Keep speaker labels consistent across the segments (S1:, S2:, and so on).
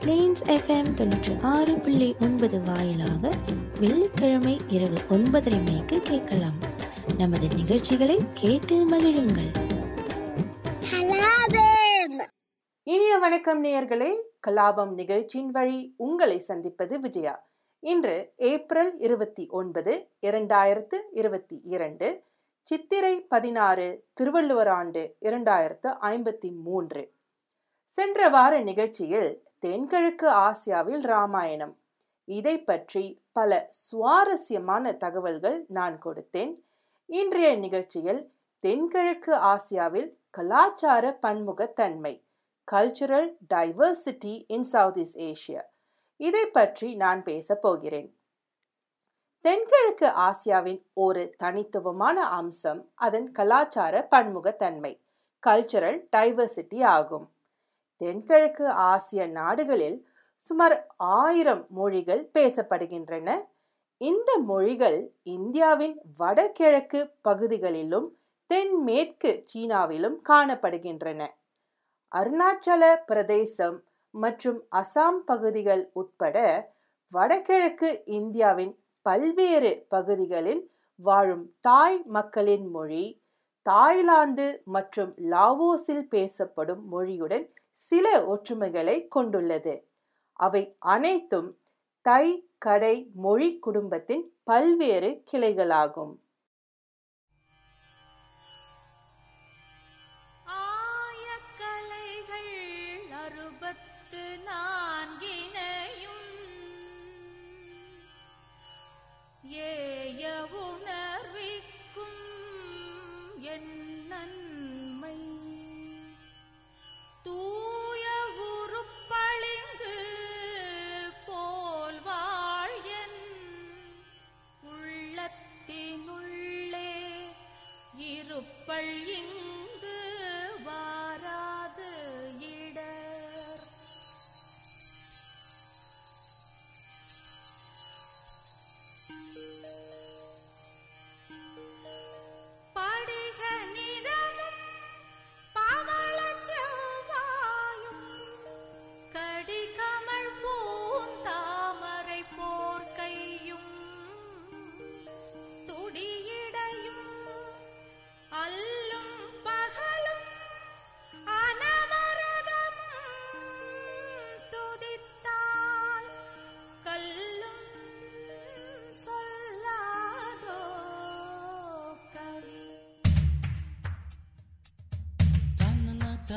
S1: Planes FM தொண்ணூற்றி ஆறு புள்ளி ஒன்பது வாயிலாக வெள்ளிக்கிழமை இரவு ஒன்பதரை மணிக்கு கேட்கலாம். நமது நிகழ்ச்சிகளை கேட்டு மகிழுங்கள்.
S2: இனிய வணக்கம் நேயர்களே கலாபம் நிகழ்ச்சியின் வழி உங்களை சந்திப்பது விஜயா. இன்று ஏப்ரல் இருபத்தி ஒன்பது இரண்டாயிரத்து இருபத்தி இரண்டு சித்திரை பதினாறு திருவள்ளுவர் ஆண்டு இரண்டாயிரத்து ஐம்பத்தி மூன்று. சென்ற வார நிகழ்ச்சியில் தென்கிழக்கு ஆசியாவில் ராமாயணம். இதை பற்றி பல சுவாரஸ்யமான தகவல்கள் நான் கொடுத்தேன். இன்றைய நிகழ்ச்சியில் தென்கிழக்கு ஆசியாவில் கலாச்சார பன்முகத்தன்மை cultural diversity in south east Asia இதை பற்றி நான் பேசப் போகிறேன். தென்கிழக்கு ஆசியாவின் ஒரு தனித்துவமான அம்சம் அதன் கலாச்சார பன்முகத்தன்மை கல்ச்சுரல் டைவர்சிட்டி ஆகும். தென்கிழக்கு ஆசிய நாடுகளில் சுமார் ஆயிரம் மொழிகள் பேசப்படுகின்றன. இந்த மொழிகள் இந்தியாவின் வடகிழக்கு பகுதிகளிலும் தென்மேற்கு சீனாவிலும் காணப்படுகின்றன. அருணாச்சல பிரதேசம் மற்றும் அசாம் பகுதிகள் உட்பட வடகிழக்கு இந்தியாவின் பல்வேறு பகுதிகளில் வாழும் தாய் மக்களின் மொழி தாய்லாந்து மற்றும் லாவோஸில் பேசப்படும் மொழியுடன் சில ஒற்றுமைகளை கொண்டுள்ளது. அவை அனைத்தும் தை கடை மொழி குடும்பத்தின் பல்வேறு கிளைகளாகும்.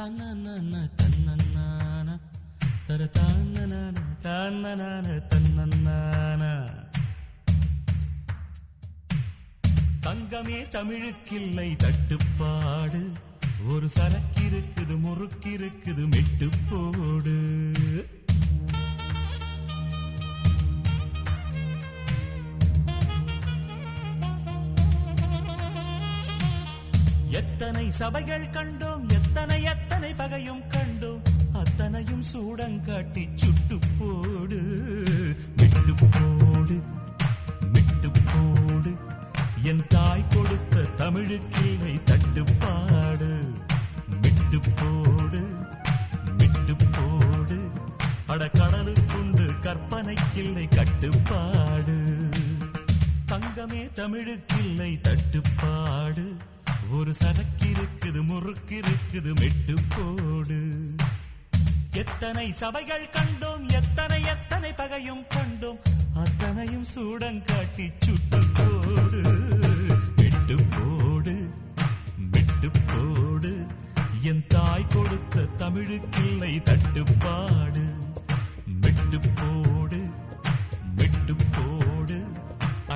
S3: தன்னனா தன்னன தர தங்கமே தமிழுக்கில்லை தட்டுப்பாடு. ஒரு சரக்கிருக்குது முறுக்கிருக்குது மெட்டு போடு எத்தனை சபைகள் கண்டோம் எத்தனை எத்தனை பகையும் கண்டோம் அத்தனையும் சூடங்காட்டி சுட்டு போடு. விட்டு போடு விட்டு போடு. என் தாய் கொடுத்த தமிழுக்கில்லை தட்டுப்பாடு விட்டு போடு விட்டு போடு. அட கடலுக்குண்டு கற்பனைக்கில்லை கட்டுப்பாடு தங்கமே தமிழுக்கில்லை தட்டுப்பாடு ஒரு சரக்கு இருக்குது முறுக்கு இருக்குது மெட்டு போடு. எத்தனை சபைகள் கண்டோம் எத்தனை எத்தனை பகையும் கண்டோம் அத்தனையும் சூடங்காட்டி சுட்டு போடு. விட்டு போடு விட்டு போடு. என் தாய் கொடுத்த தமிழுக்கில்லை தட்டுப்பாடு. விட்டு போடு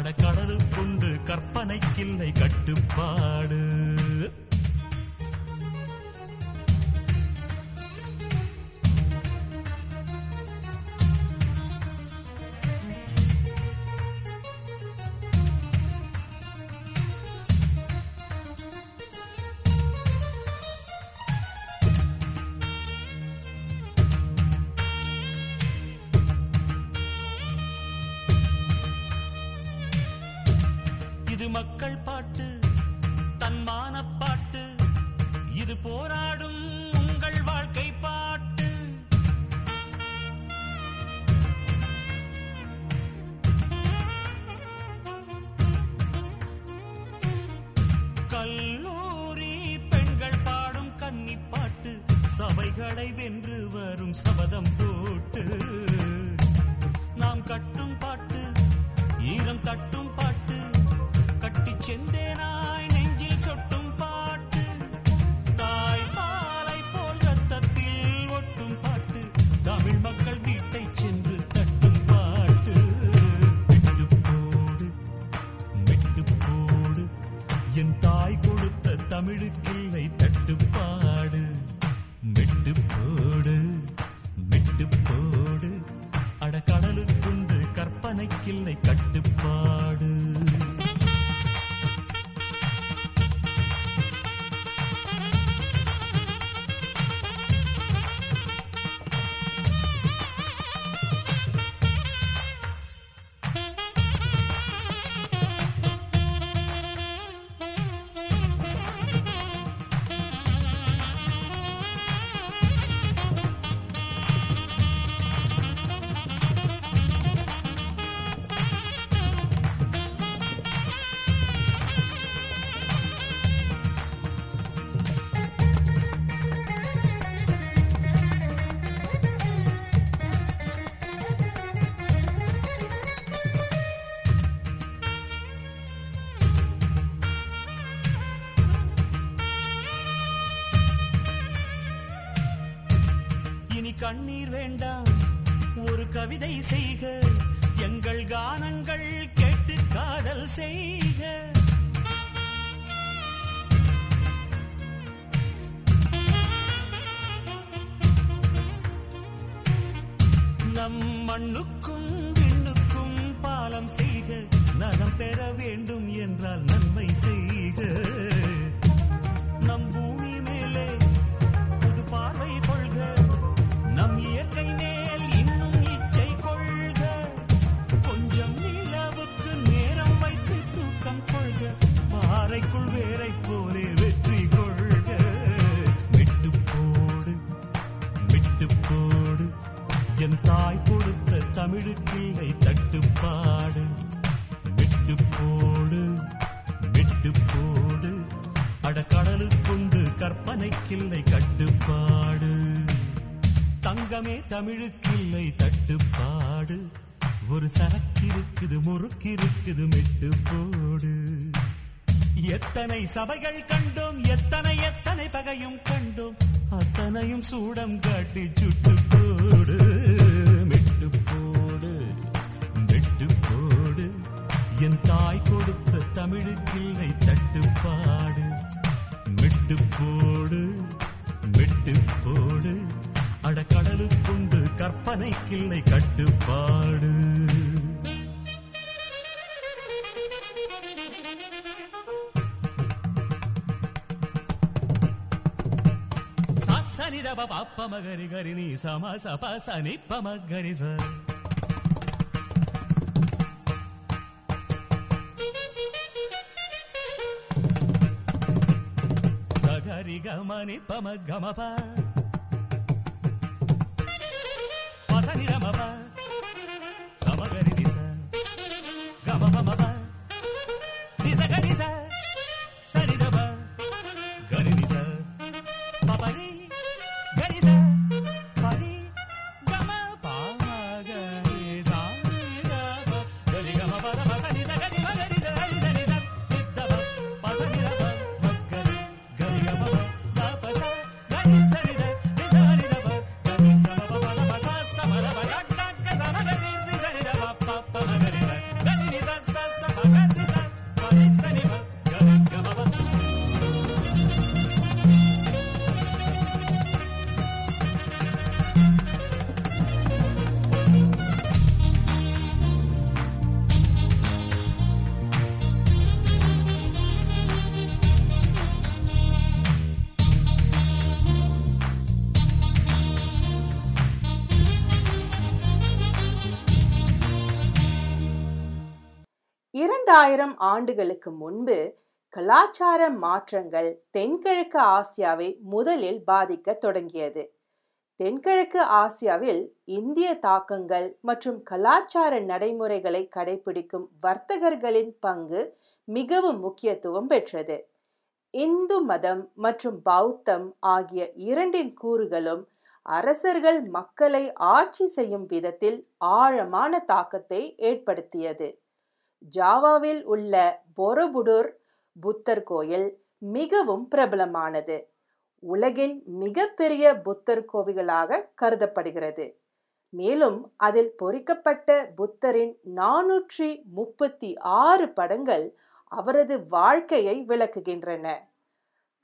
S3: அட கடலுக்குண்டு கற்பனைக்கில்லை கட்டுப்பாடு. சபைகளை வென்று வரும் சபதம் போட்டு நாம் கட்டும் பாட்டு ஈரம் தட்டும் பாட்டு கட்டிச் செந்தேனாய் இனி கண்ணீர் வேண்டாம். ஒரு கவிதை செய்க. எங்கள் கானங்கள் கேட்டு காதல் செய்க. நம் மண்ணுக்கும் விண்ணுக்கும் பாலம் செய்க. நலம் பெற வேண்டும் என்றால் நன்மை செய்க. நம் பூமி என் தாய் கொடுத்த தமிழுக்கில்லை தட்டுப்பாடு. விட்டு போடு விட்டு போடு. அட கடலுக்குண்டு கற்பனைக்கில்லை கட்டுப்பாடு. தங்கமே தமிழுக்கில்லை தட்டுப்பாடு. ஒரு சரக்கிருக்குது முறுக்கிருக்குது மெட்டு போடு. எத்தனை சபைகள் கண்டோம் எத்தனை எத்தனை பகையும் கண்டோம் அத்தனையும் சூடம் காட்டி சுட்டு போடு மெட்டு போடு மெட்டு போடு. என் தாய் கொடுத்த தமிழுக்கில்லை தட்டுப்பாடு மெட்டு போடு மெட்டு போடு. அட கடலுக்குண்டு கற்பனைக்கில்லை கட்டுப்பாடு. సనిదప పప్ప మగరి గరి నీ సమ సప సని పమ గరి స. సగరి గమని పమ గమ ప పసని రమ
S2: இரண்டாயிரம் ஆண்டுகளுக்கு முன்பு கலாச்சார மாற்றங்கள் தென்கிழக்கு ஆசியாவை முதலில் பாதிக்க தொடங்கியது. தென்கிழக்கு ஆசியாவில் இந்திய தாக்கங்கள் மற்றும் கலாச்சார நடைமுறைகளை கடைபிடிக்கும் வர்த்தகர்களின் பங்கு மிகவும் முக்கியத்துவம் பெற்றது. இந்து மதம் மற்றும் பௌத்தம் ஆகிய இரண்டின் கூறுகளும் அரசர்கள் மக்களை ஆட்சி செய்யும் விதத்தில் ஆழமான தாக்கத்தை ஏற்படுத்தியது. ஜாவாவில் உள்ள பொரபுடூர் புத்தர் கோயில் மிகவும் பிரபலமானது. உலகின் மிகப்பெரிய புத்தர் கோவில்களாக கருதப்படுகிறது. மேலும் அதில் பொறிக்கப்பட்ட புத்தரின் நானூற்றி முப்பத்தி ஆறு படங்கள் அவரது வாழ்க்கையை விளக்குகின்றன.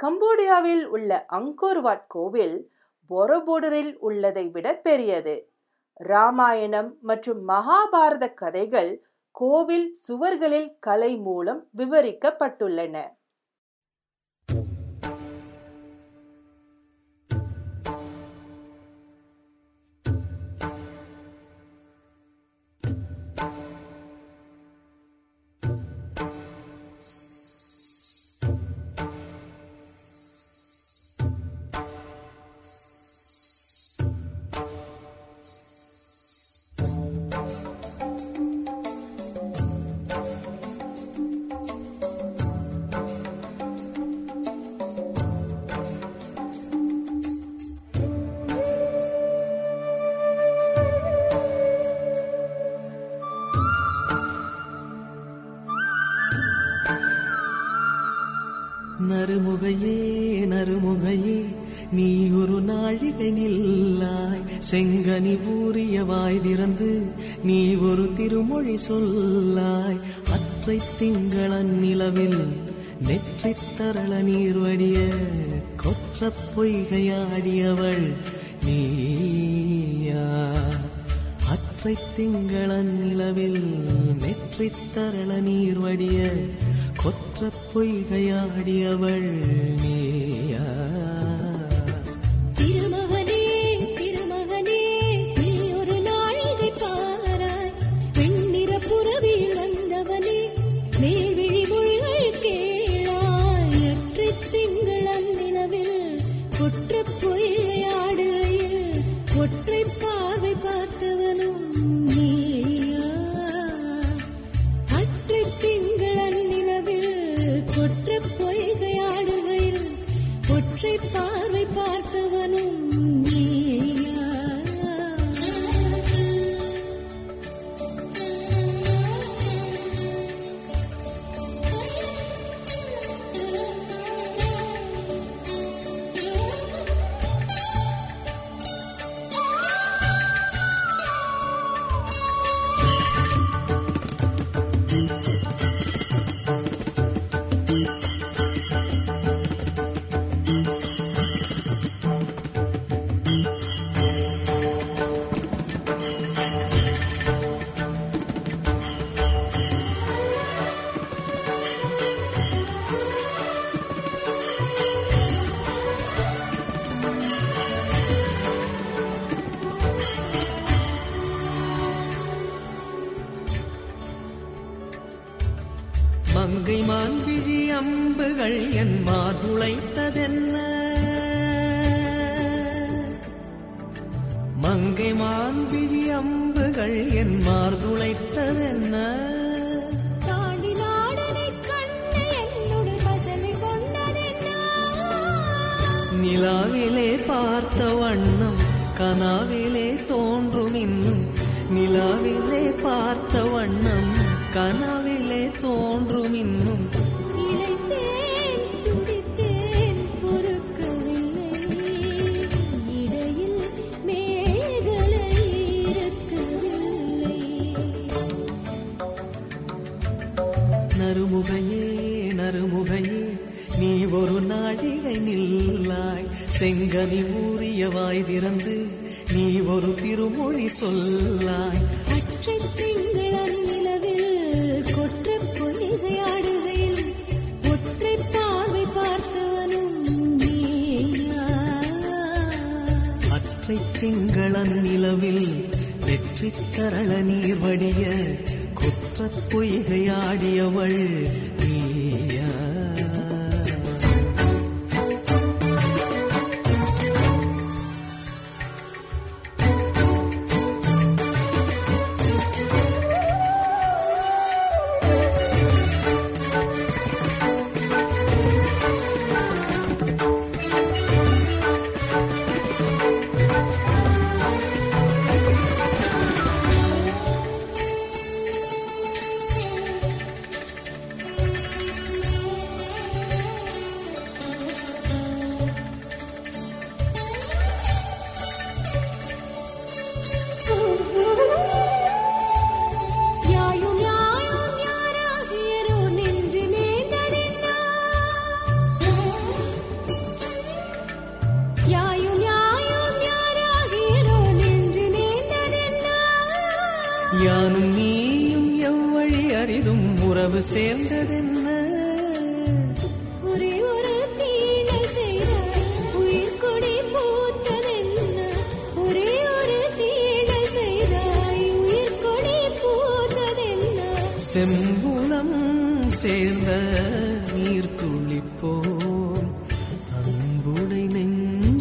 S2: கம்போடியாவில் உள்ள அங்கோர்வாட் கோவில் பொரபோடரில் உள்ளதை விட பெரியது. ராமாயணம் மற்றும் மகாபாரத கதைகள் கோவில் சுவர்களில் கலை மூலம் விவரிக்கப்பட்டுள்ளன.
S4: செங்கனி வாய் திறந்து நீ ஒரு திருமொழி சொல்லாய். அற்றை திங்களன் நிலவில் நெற்றித் தரள நீர் வடிய கொற்ற பொய்கையாடியவள் நீயா. அற்றை திங்களன் நிலவில் நெற்றித்தரள நீர் வடிய கொற்ற பொய்கையாடியவள் நீயா.
S5: പാർത്ത വണ്ണം കനാവിലെ
S4: തോണ്ടുമിന്നും നിലാവിലെ പാർത്ത വണ്ണം കനാവിലെ തോണ്ടുമിന്നും செங்கனி ஊறிய வாய் திறந்து நீ ஒரு திருமொழி சொல்லாய்.
S5: அற்றை திங்களன் நிலவில் கொற்ற பொய்கையாடுகையில் ஒற்றை பார்வை பார்த்தவனும்
S4: அற்றை திங்களன் நிலவில் வெற்றி கரள நீர் வடிய கொற்ற பொய்கையாடியவள்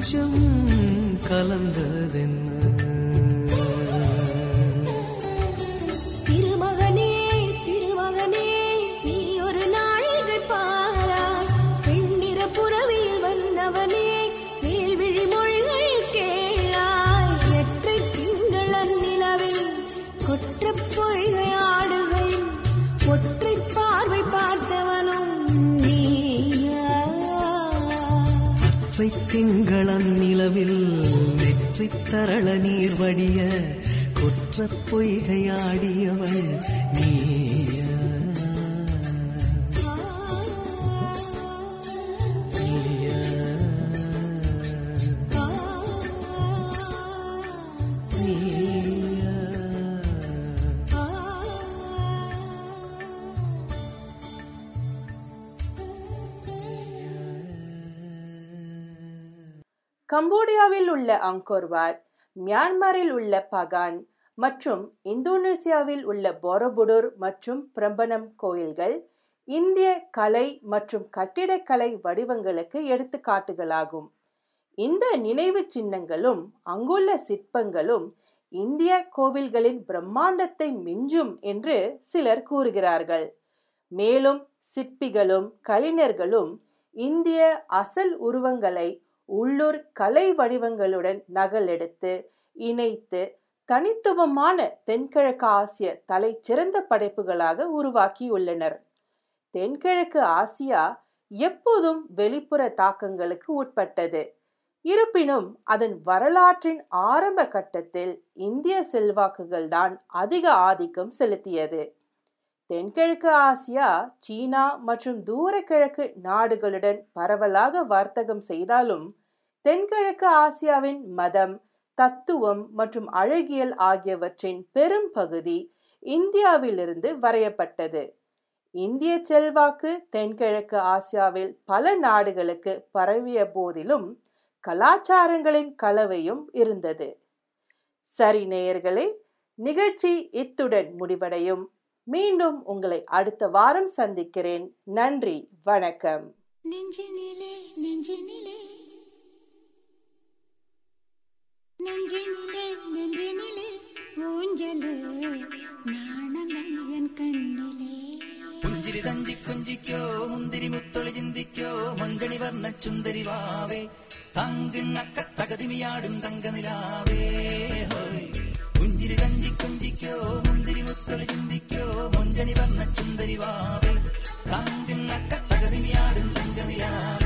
S4: நெஞ்சம் கலந்ததென்ன?
S5: திருமகனே திருமகனே நீ ஒரு நாழிகை பாராய் பெண்ணிற புறவியில் வந்தவனே மேல்விழி மொழிகள் கேளாய். எற்றை திங்கள் அந்நிலவில் கொற்ற பொய்கை ஆடுகையில் ஒற்றை பார்வை பார்த்தவனும் நீயா.
S4: ஒற்றை திங்களன் நிலவில் நெற்றி தரள நீர் வடிய குற்ற பொய்கையாடியவள்
S2: கம்போடியாவில் உள்ள அங்கோர்வாட் மியான்மரில் உள்ள பகான் மற்றும் இந்தோனேசியாவில் உள்ள போரபுடூர் மற்றும் பிரம்பனம் கோயில்கள் இந்திய கலை மற்றும் கட்டிடக்கலை வடிவங்களுக்கு எடுத்துக்காட்டுகளாகும். இந்த நினைவு சின்னங்களும் அங்குள்ள சிற்பங்களும் இந்திய கோவில்களின் பிரம்மாண்டத்தை மிஞ்சும் என்று சிலர் கூறுகிறார்கள். மேலும் சிற்பிகளும் கலைஞர்களும் இந்திய அசல் உருவங்களை உள்ளூர் கலை வடிவங்களுடன் நகலெடுத்து இணைத்து தனித்துவமான தென்கிழக்கு ஆசிய தலை சிறந்த படைப்புகளாக உருவாக்கியுள்ளனர் தென்கிழக்கு ஆசியா எப்போதும் வெளிப்புற தாக்கங்களுக்கு உட்பட்டது. இருப்பினும் அதன் வரலாற்றின் ஆரம்ப கட்டத்தில் இந்திய செல்வாக்குகள் தான் அதிக ஆதிக்கம் செலுத்தியது. தென்கிழக்கு ஆசியா சீனா மற்றும் தூரக்கிழக்கு நாடுகளுடன் பரவலாக வர்த்தகம் செய்தாலும் தென்கிழக்கு ஆசியாவின் மதம் தத்துவம் மற்றும் அழகியல் ஆகியவற்றின் பெரும் பகுதி இந்தியாவிலிருந்து வரையப்பட்டது. இந்திய செல்வாக்கு தென்கிழக்கு ஆசியாவில் பல நாடுகளுக்கு பரவிய போதிலும் கலாச்சாரங்களின் கலவையும் இருந்தது. சரி நேயர்களே நிகழ்ச்சி இத்துடன் முடிவடையும். மீண்டும் உங்களை அடுத்த வாரம் சந்திக்கிறேன். நன்றி வணக்கம்.
S5: நெஞ்சினிலே நெஞ்சினிலே. നെഞ്ചിനിലെ നെഞ്ചിനിലെ ഊഞ്ചൽ നാണങ്ങൾ എൻ കണ്ണിലെ.
S6: പുഞ്ചിരി തഞ്ചി കുഞ്ചിക്കോ മുന്തിരി മുത്തൊളി ചിന്തിക്കോ മഞ്ചണി വർണ ചുന്തരി വാവേ. തങ്കിണ്ണക്ക തകതിമിയാടും തങ്കനിലാവേ. പുഞ്ചിരി തഞ്ചി കുഞ്ചിക്കോ മുന്തിരി മുത്തൊളി ചിന്തിക്കോ മഞ്ചണി വർണ ചുന്തരി വാവേ. തങ്കിണ്ണക്ക തകതിമിയാടും തങ്കനിലാവേ.